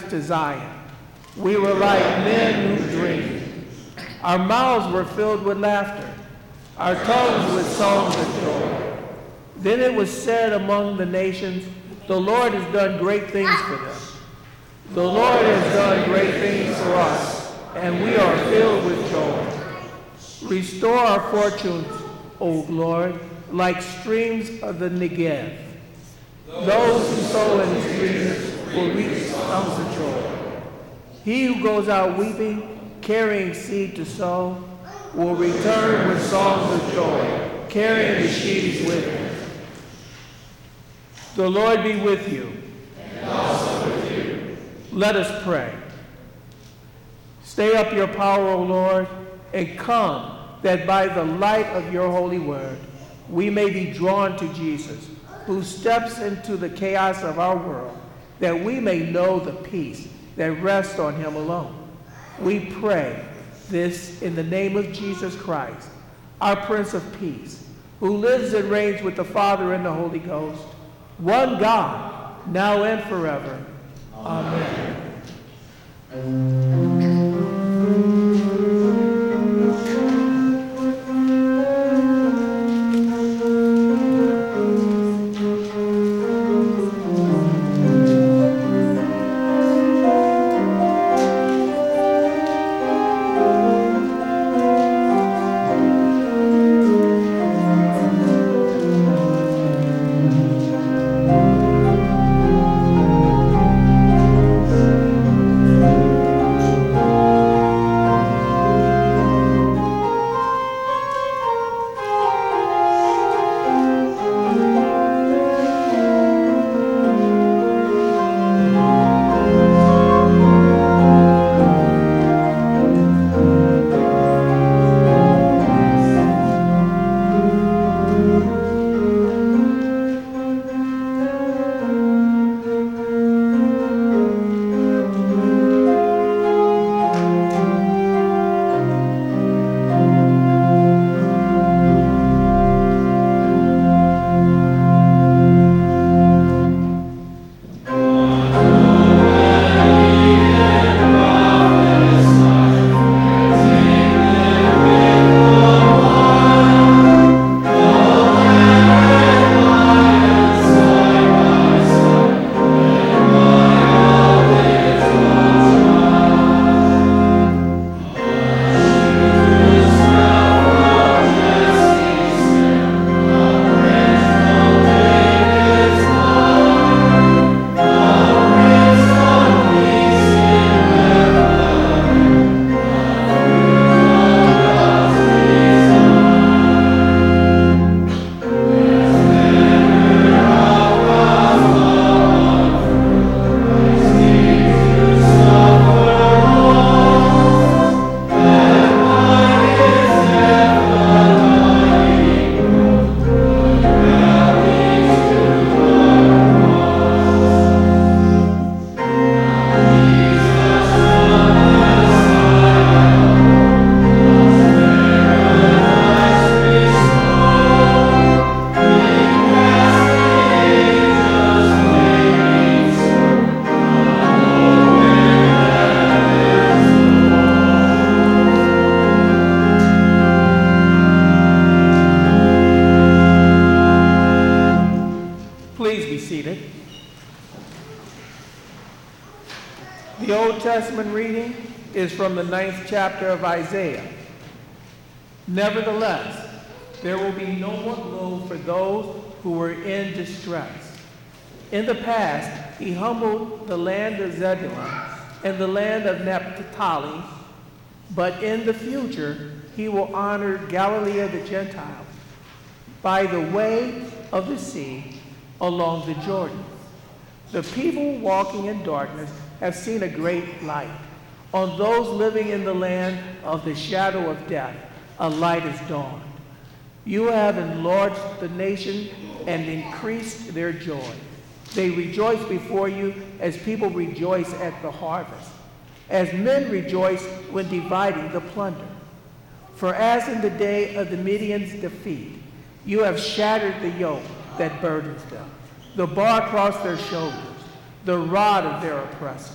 to Zion, we were like men who dream. Our mouths were filled with laughter, our tongues with songs of joy. Then it was said among the nations, The Lord has done great things for them. The Lord has done great things for us, and we are filled with joy. Restore our fortunes, O Lord, like streams of the Negev. Those who sow in streams will songs of joy. He who goes out weeping, carrying seed to sow, will return with songs of joy, carrying the sheaves with him. The Lord be with you. And also with you. Let us pray. Stay up your power, O Lord, and come that by the light of your holy word we may be drawn to Jesus, who steps into the chaos of our world, that we may know the peace that rests on him alone. We pray this in the name of Jesus Christ, our Prince of Peace, who lives and reigns with the Father and the Holy Ghost, one God, now and forever. Amen. Amen. The ninth chapter of Isaiah. Nevertheless, there will be no more gloom for those who were in distress. In the past, he humbled the land of Zebulun and the land of Naphtali, but in the future, he will honor Galilee of the Gentiles by the way of the sea along the Jordan. The people walking in darkness have seen a great light. On those living in the land of the shadow of death, a light is dawned. You have enlarged the nation and increased their joy. They rejoice before you as people rejoice at the harvest, as men rejoice when dividing the plunder. For as in the day of the Midian's defeat, you have shattered the yoke that burdens them, the bar across their shoulders the rod of their oppressor.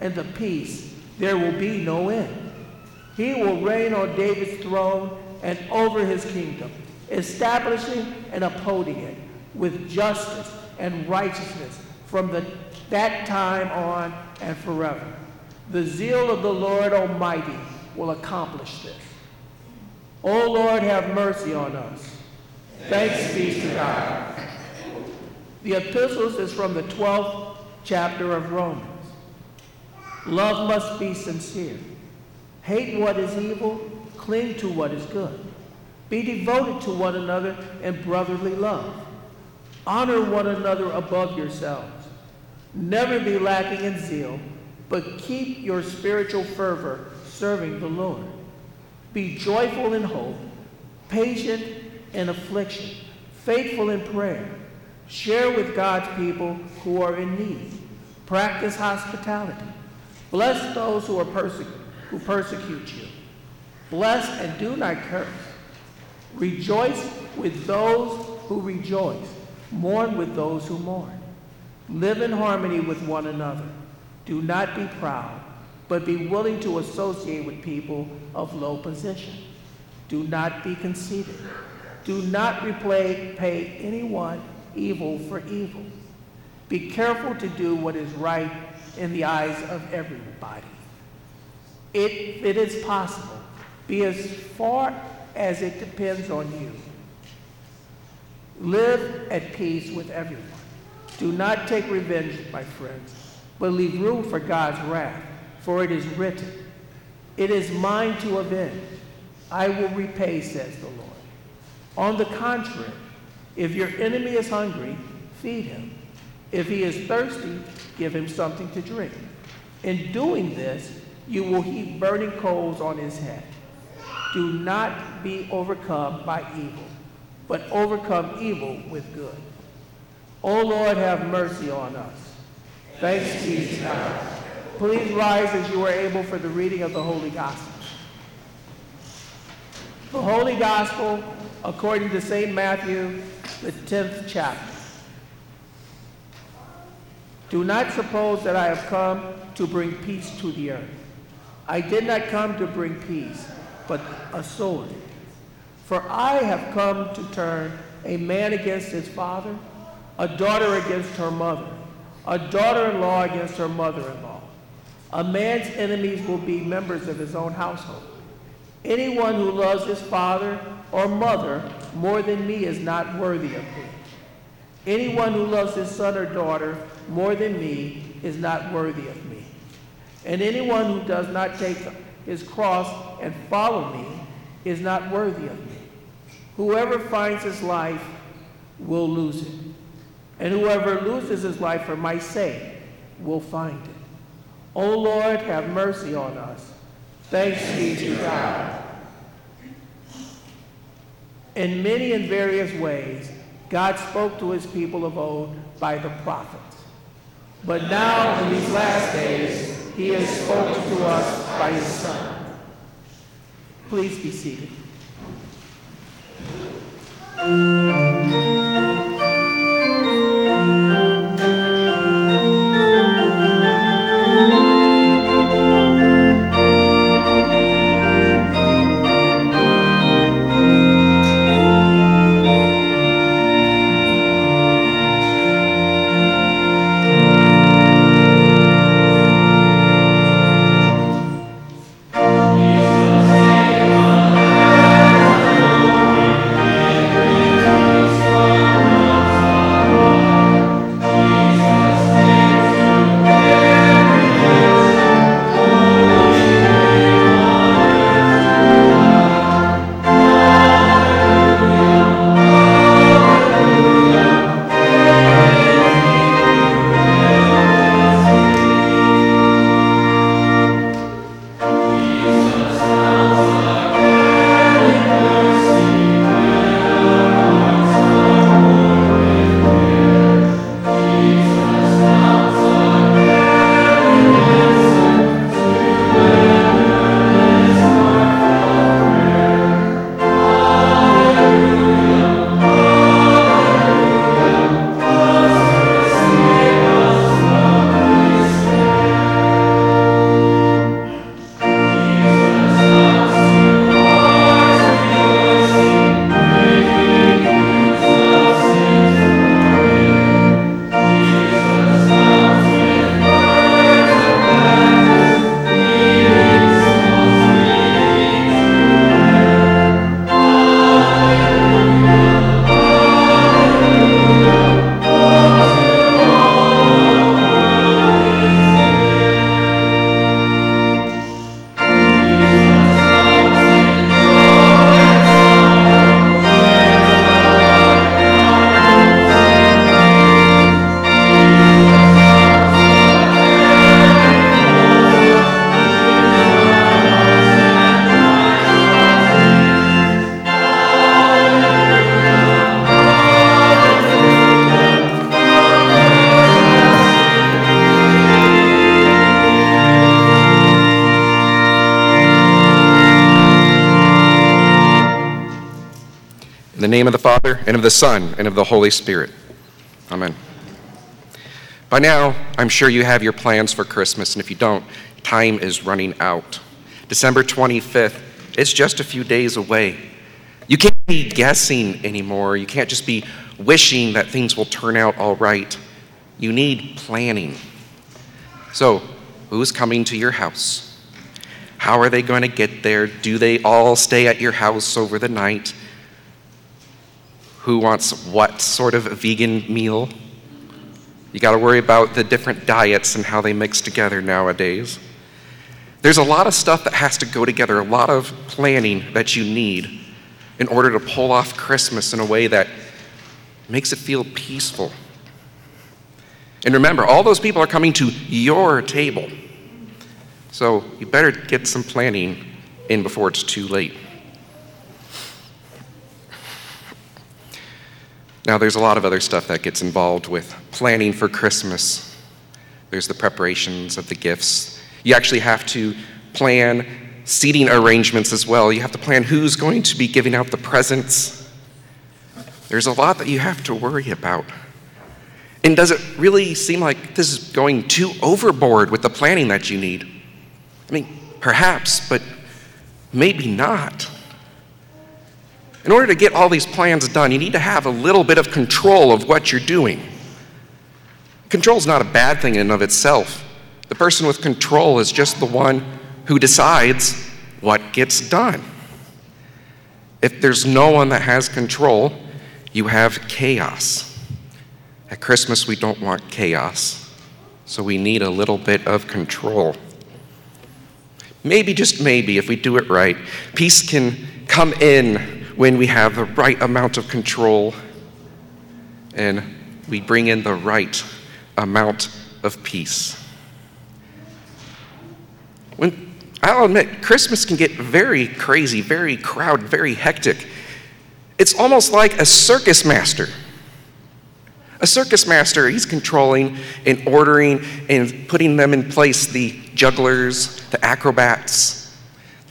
and the peace, there will be no end. He will reign on David's throne and over his kingdom, establishing and upholding it with justice and righteousness from the, that time on and forever. The zeal of the Lord Almighty will accomplish this. O Lord, have mercy on us. Thanks be to God. The epistles is from the 12th chapter of Romans. Love must be sincere. Hate what is evil, cling to what is good. Be devoted to one another in brotherly love. Honor one another above yourselves. Never be lacking in zeal, but keep your spiritual fervor serving the Lord. Be joyful in hope, patient in affliction, faithful in prayer. Share with God's people who are in need. Practice hospitality. Bless those who, are perse- who persecute you. Bless and do not curse. Rejoice with those who rejoice. Mourn with those who mourn. Live in harmony with one another. Do not be proud, but be willing to associate with people of low position. Do not be conceited. Do not repay pay anyone evil for evil. Be careful to do what is right in the eyes of everybody. It is possible, be as far as it depends on you. Live at peace with everyone. Do not take revenge, my friends, but leave room for God's wrath, for it is written, It is mine to avenge. I will repay, says the Lord. On the contrary, if your enemy is hungry, feed him. If he is thirsty, give him something to drink. In doing this, you will heap burning coals on his head. Do not be overcome by evil, but overcome evil with good. O Lord, have mercy on us. Thanks be to God. Please rise as you are able for the reading of the Holy Gospel. The Holy Gospel, according to St. Matthew, the 10th chapter. Do not suppose that I have come to bring peace to the earth. I did not come to bring peace, but a sword. For I have come to turn a man against his father, a daughter against her mother, a daughter in law against her mother in law. A man's enemies will be members of his own household. Anyone who loves his father or mother more than me is not worthy of me. Anyone who loves his son or daughter more than me is not worthy of me. And anyone who does not take his cross and follow me is not worthy of me. Whoever finds his life will lose it. And whoever loses his life for my sake will find it. O Lord, have mercy on us. Thanks be to God. In many and various ways, God spoke to his people of old by the prophets. But now, in these last days, he has spoken to us by his Son. Please be seated. The name of the Father, and of the Son, and of the Holy Spirit. Amen. By now, I'm sure you have your plans for Christmas, and if you don't, time is running out. December 25th, it's just a few days away. You can't be guessing anymore. You can't just be wishing that things will turn out all right. You need planning. So, who's coming to your house? How are they going to get there? Do they all stay at your house over the night? Who wants what sort of vegan meal? You got to worry about the different diets and how they mix together nowadays. There's a lot of stuff that has to go together, a lot of planning that you need in order to pull off Christmas in a way that makes it feel peaceful. And remember, all those people are coming to your table. So you better get some planning in before it's too late. Now, there's a lot of other stuff that gets involved with planning for Christmas. There's the preparations of the gifts. You actually have to plan seating arrangements as well. You have to plan who's going to be giving out the presents. There's a lot that you have to worry about. And does it really seem like this is going too overboard with the planning that you need? I mean, perhaps, but maybe not. In order to get all these plans done, you need to have a little bit of control of what you're doing. Control is not a bad thing in and of itself. The person with control is just the one who decides what gets done. If there's no one that has control, you have chaos. At Christmas, we don't want chaos, so we need a little bit of control. Maybe, just maybe, if we do it right, peace can come in when we have the right amount of control and we bring in the right amount of peace. When I'll admit, Christmas can get very crazy, very crowded, very hectic. It's almost like a circus master. A circus master, he's controlling and ordering and putting them in place the jugglers, the acrobats,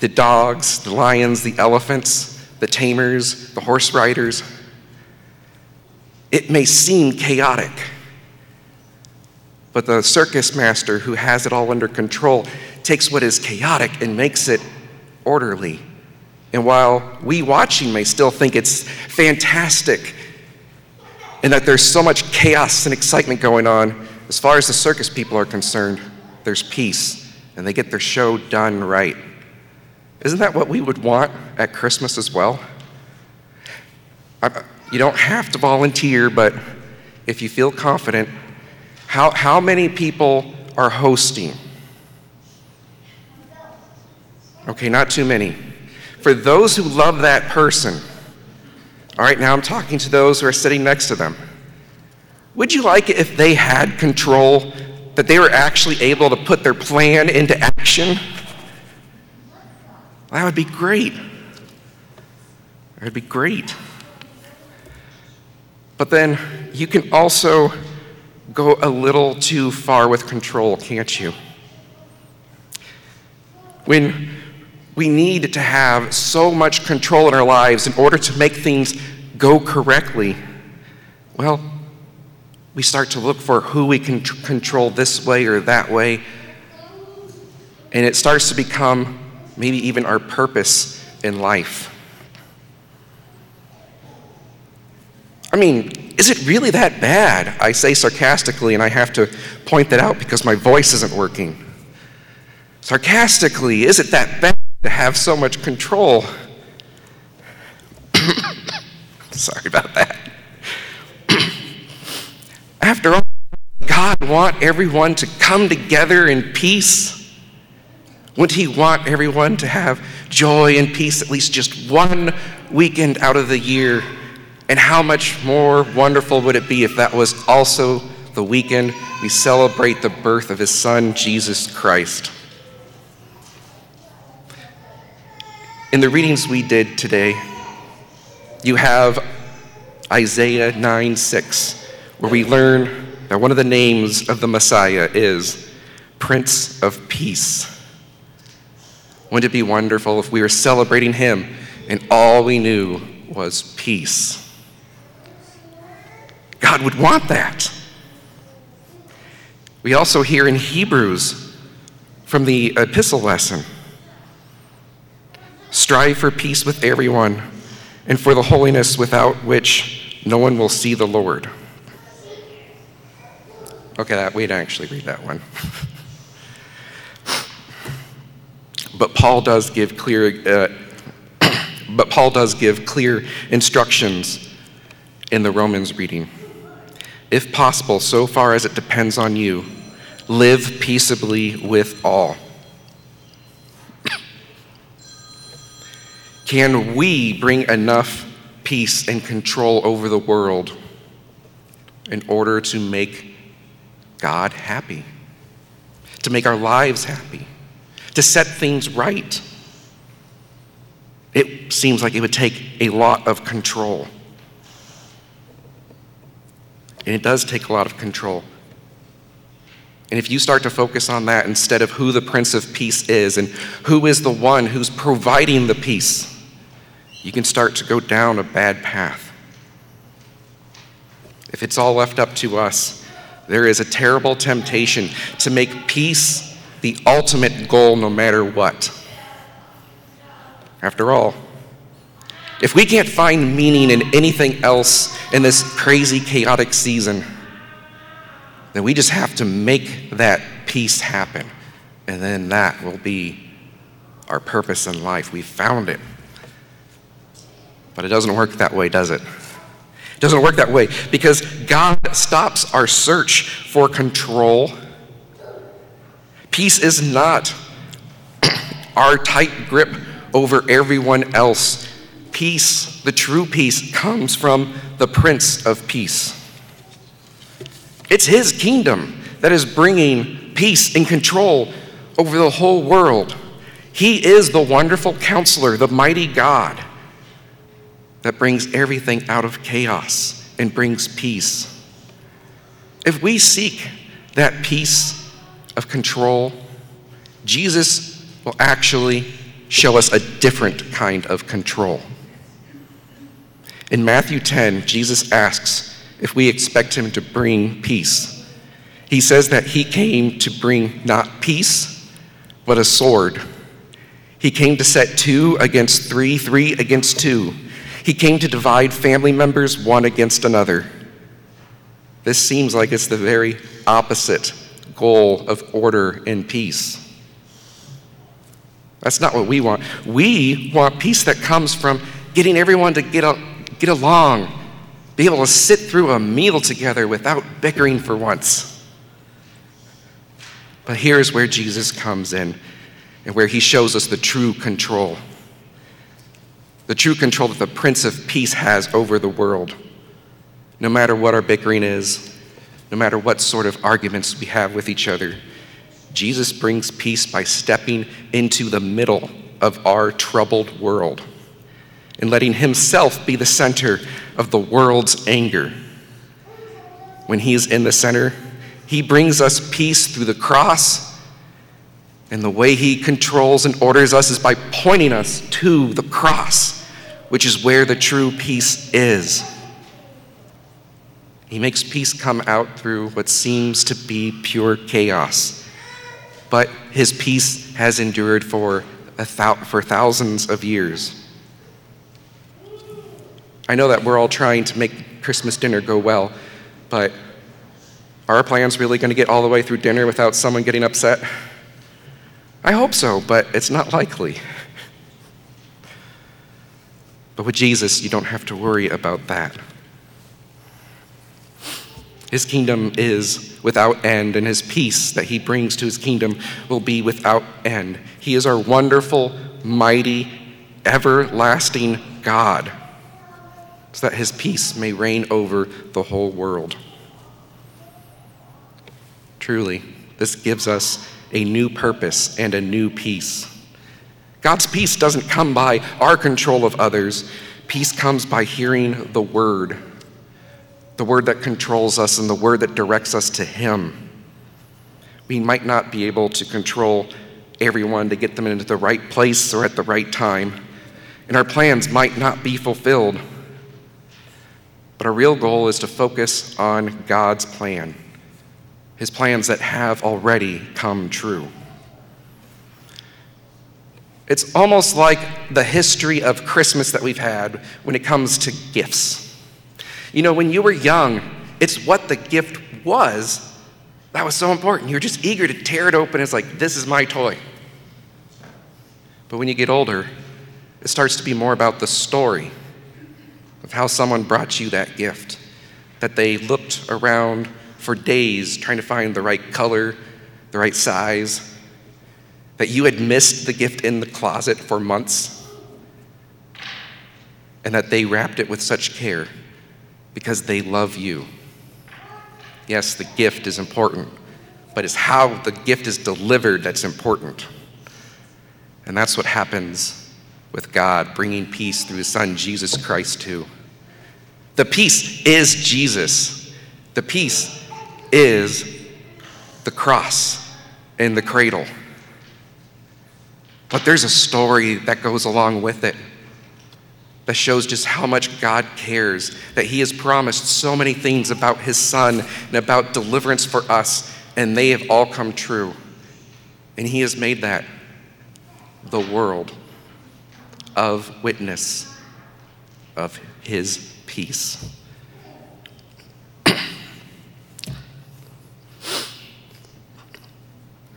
the dogs, the lions, the elephants the tamers, the horse riders. It may seem chaotic, but the circus master who has it all under control takes what is chaotic and makes it orderly. And while we watching may still think it's fantastic and that there's so much chaos and excitement going on, as far as the circus people are concerned, there's peace and they get their show done right. Isn't that what we would want at Christmas as well? You don't have to volunteer, but if you feel confident, how, how many people are hosting? Okay, not too many. For those who love that person, all right, now I'm talking to those who are sitting next to them. Would you like it if they had control, that they were actually able to put their plan into action? That would be great. That would be great. But then you can also go a little too far with control, can't you? When we need to have so much control in our lives in order to make things go correctly, well, we start to look for who we can control this way or that way, and it starts to become maybe even our purpose in life. I mean, is it really that bad? I say sarcastically, and I have to point that out because my voice isn't working. Sarcastically, is it that bad to have so much control? Sorry about that. After all, God want everyone to come together in peace? Wouldn't He want everyone to have joy and peace at least just one weekend out of the year? And how much more wonderful would it be if that was also the weekend we celebrate the birth of His Son, Jesus Christ? In the readings we did today, you have Isaiah 9 6, where we learn that one of the names of the Messiah is Prince of Peace. Wouldn't it be wonderful if we were celebrating Him and all we knew was peace. God would want that. We also hear in Hebrews from the epistle lesson strive for peace with everyone and for the holiness without which no one will see the Lord. Okay, that, we'd actually read that one. but Paul does give clear, uh, but Paul does give clear instructions in the Romans reading. If possible, so far as it depends on you, live peaceably with all. Can we bring enough peace and control over the world in order to make God happy, to make our lives happy, to set things right? It seems like it would take a lot of control. And it does take a lot of control. And if you start to focus on that instead of who the Prince of Peace is and who is the one who's providing the peace, you can start to go down a bad path. If it's all left up to us, there is a terrible temptation to make peace the ultimate goal no matter what. After all, if we can't find meaning in anything else in this crazy, chaotic season, then we just have to make that peace happen. And then that will be our purpose in life. We found it. But it doesn't work that way, does it? It doesn't work that way because God stops our search for control. Peace is not our tight grip over everyone else. Peace, the true peace, comes from the Prince of Peace. It's His kingdom that is bringing peace and control over the whole world. He is the wonderful counselor, the mighty God that brings everything out of chaos and brings peace. If we seek that peace of control, Jesus will actually show us a different kind of control. In Matthew 10, Jesus asks if we expect him to bring peace. He says that he came to bring not peace, but a sword. He came to set two against three, three against two he came to divide family members one against another. This seems like it's the very opposite goal of order and peace. That's not what we want. We want peace that comes from getting everyone to get, get along, be able to sit through a meal together without bickering for once. But here's where Jesus comes in and where he shows us the true control the true control that the Prince of Peace has over the world. No matter what our bickering is, no matter what sort of arguments we have with each other, Jesus brings peace by stepping into the middle of our troubled world and letting himself be the center of the world's anger. When he is in the center, he brings us peace through the cross. And the way he controls and orders us is by pointing us to the cross which is where the true peace is. He makes peace come out through what seems to be pure chaos. But his peace has endured for, thou- for thousands of years. I know that we're all trying to make Christmas dinner go well, but are our plans really going to get all the way through dinner without someone getting upset? I hope so, but it's not likely. But with Jesus, you don't have to worry about that. His kingdom is without end, and his peace that he brings to his kingdom will be without end. He is our wonderful, mighty, everlasting God, so that his peace may reign over the whole world. Truly, this gives us a new purpose and a new peace. God's peace doesn't come by our control of others, peace comes by hearing the word, the word that controls us and the word that directs us to Him. We might not be able to control everyone to get them into the right place or at the right time. and our plans might not be fulfilled. But our real goal is to focus on God's plan, His plans that have already come true. It's almost like the history of Christmas that we've had when it comes to gifts. You know, when you were young, it's what the gift was that was so important. You're just eager to tear it open. It's like, this is my toy. But when you get older, it starts to be more about the story of how someone brought you that gift, that they looked around for days trying to find the right color, the right size, that you had missed the gift in the closet for months, and that they wrapped it with such care because they love you. Yes, the gift is important, but it's how the gift is delivered that's important. And that's what happens with God bringing peace through His Son, Jesus Christ, too. The peace is Jesus. The peace is the cross and the cradle. But there's a story that goes along with it that shows just how much God cares, that He has promised so many things about His Son and about deliverance for us, and they have all come true. And He has made that the world of witness of his peace. I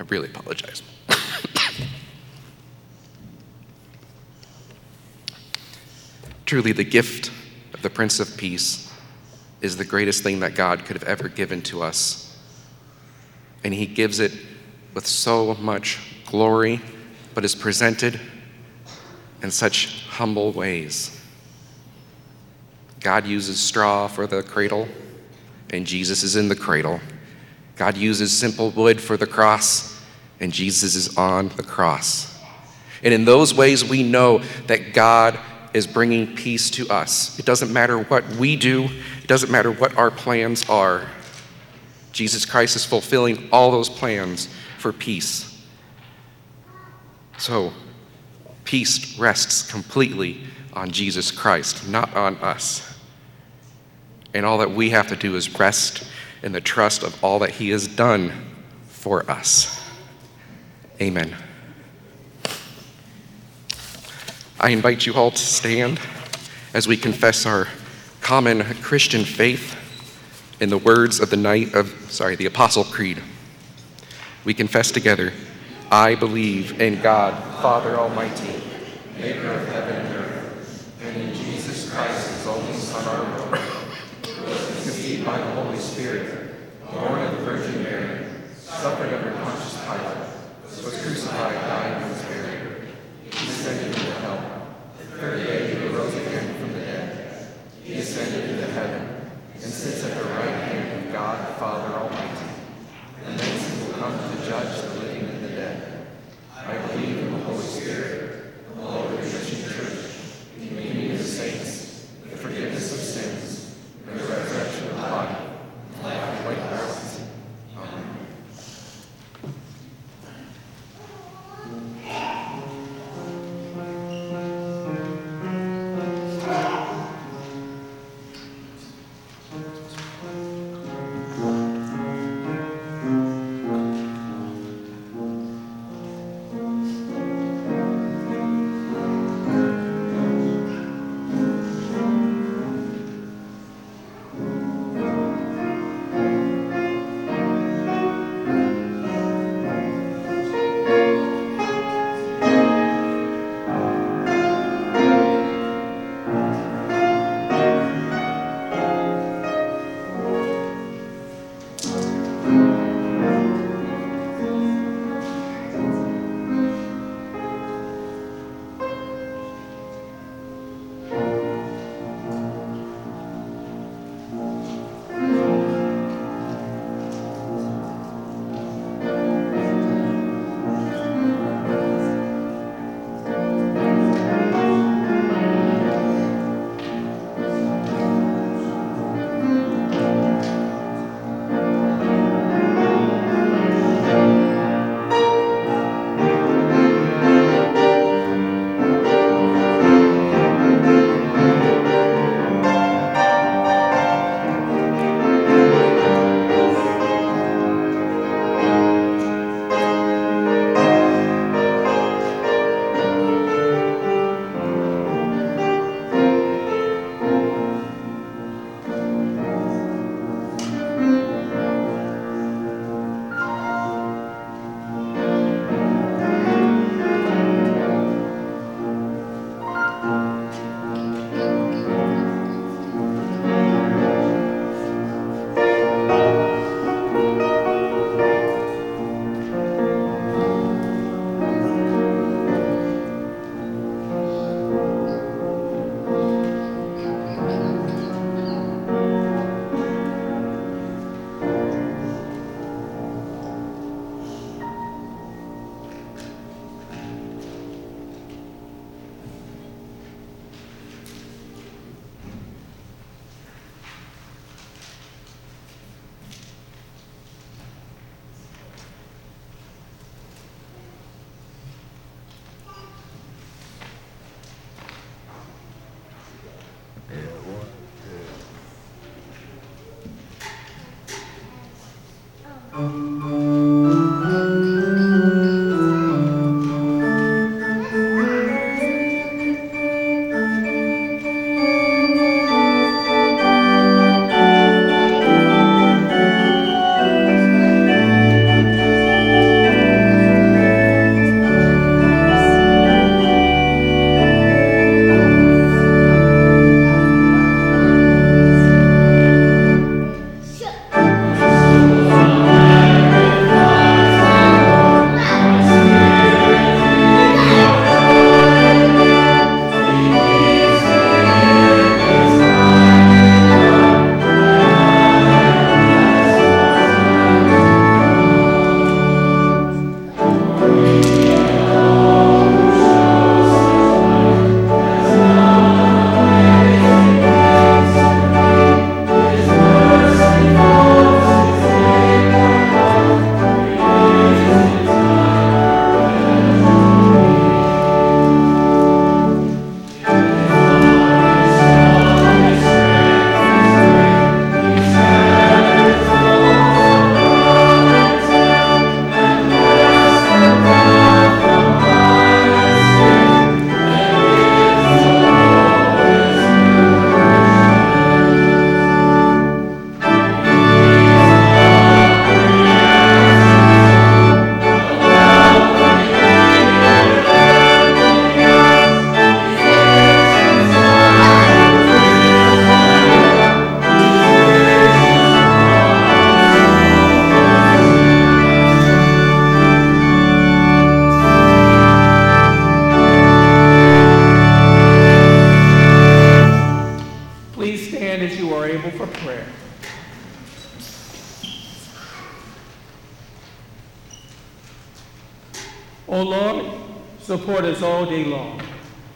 really apologize. Truly, the gift of the Prince of Peace is the greatest thing that God could have ever given to us. And He gives it with so much glory but is presented in such humble ways. God uses straw for the cradle, and Jesus is in the cradle. God uses simple wood for the cross, and Jesus is on the cross. And in those ways, we know that God is bringing peace to us. It doesn't matter what we do, it doesn't matter what our plans are. Jesus Christ is fulfilling all those plans for peace. So, peace rests completely on Jesus Christ, not on us. And all that we have to do is rest in the trust of all that He has done for us. Amen. I invite you all to stand as we confess our common Christian faith in the words of the night of sorry, the Apostle Creed. We confess together. I believe in God, Father Almighty, maker of heaven and earth, and in Jesus Christ, his only Son, our Lord, who was conceived by the Holy Spirit, born of the Virgin Mary, suffered under Pontius Pilate, was crucified, died, and was buried. He descended into hell. The third day he arose again from the dead. He ascended into heaven and sits at the right hand of God, the Father Almighty. And thence he will come to judge the living and the dead. I believe in the Holy Spirit, the Holy Christian Church, the communion of saints,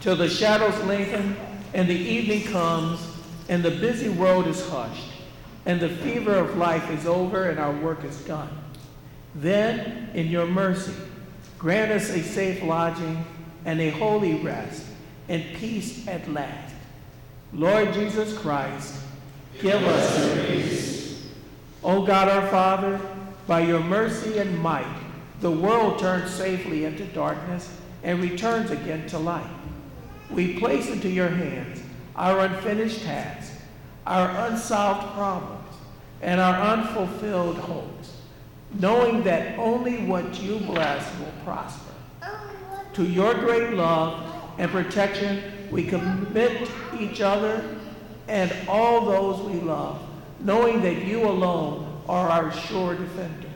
till the shadows lengthen and the evening comes and the busy world is hushed and the fever of life is over and our work is done. Then, in your mercy, grant us a safe lodging and a holy rest and peace at last. Lord Jesus Christ, give us your peace. O God our Father, by your mercy and might, the world turns safely into darkness and returns again to light. We place into your hands our unfinished tasks, our unsolved problems, and our unfulfilled hopes, knowing that only what you bless will prosper. To your great love and protection, we commit each other and all those we love, knowing that you alone are our sure defender.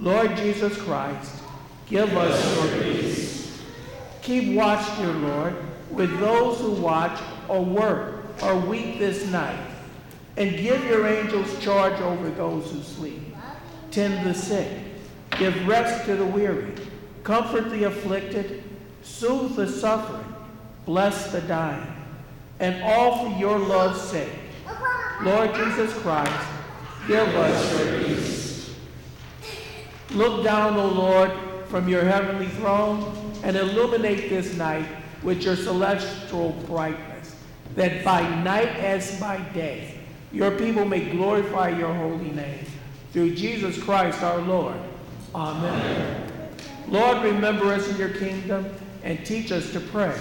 Lord Jesus Christ, give us your peace. Keep watch, dear Lord, with those who watch or work or weep this night, and give your angels charge over those who sleep. Tend the sick, give rest to the weary, comfort the afflicted, soothe the suffering, bless the dying, and all for your love's sake. Lord Jesus Christ, give us your peace. Look down, O Lord, from your heavenly throne and illuminate this night with your celestial brightness, that by night as by day your people may glorify your holy name. Through Jesus Christ our Lord. Amen. Lord, remember us in your kingdom and teach us to pray.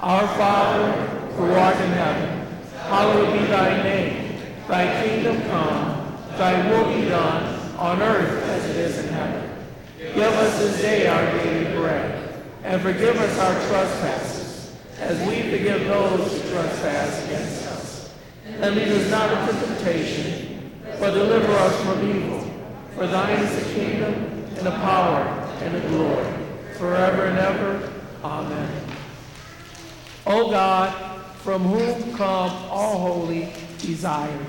Our Father, who art in heaven, hallowed be thy name. Thy kingdom come, thy will be done, on earth as it is in heaven. Give us this day our daily bread, and forgive us our trespasses, as we forgive those who trespass against us. And lead us not into temptation, but deliver us from evil. For thine is the kingdom, and the power, and the glory, forever and ever. Amen. O God, from whom come all holy desires,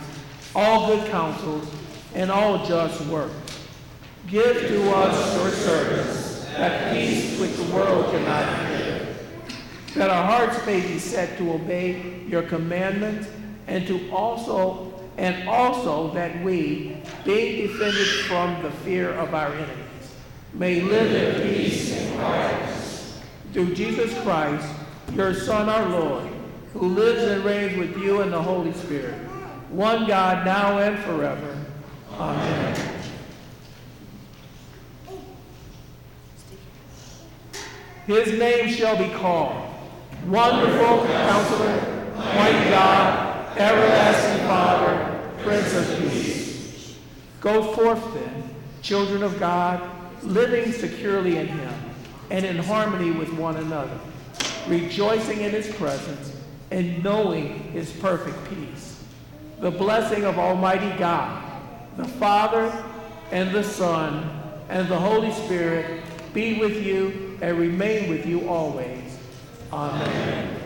all good counsels, and all just works, give to us your servants that peace which the world cannot give, that our hearts may be set to obey your commandments, and to also and also that we, being defended from the fear of our enemies, may live in peace and quietness. Through Jesus Christ, your Son, our Lord, who lives and reigns with you in the Holy Spirit, one God, now and forever. Amen. His name shall be called Wonderful Counselor, Mighty God, Everlasting Father, Prince of Peace. Go forth then, children of God, living securely in Him and in harmony with one another, rejoicing in His presence and knowing His perfect peace. The blessing of Almighty God, the Father and the Son and the Holy Spirit be with you and remain with you always. Amen.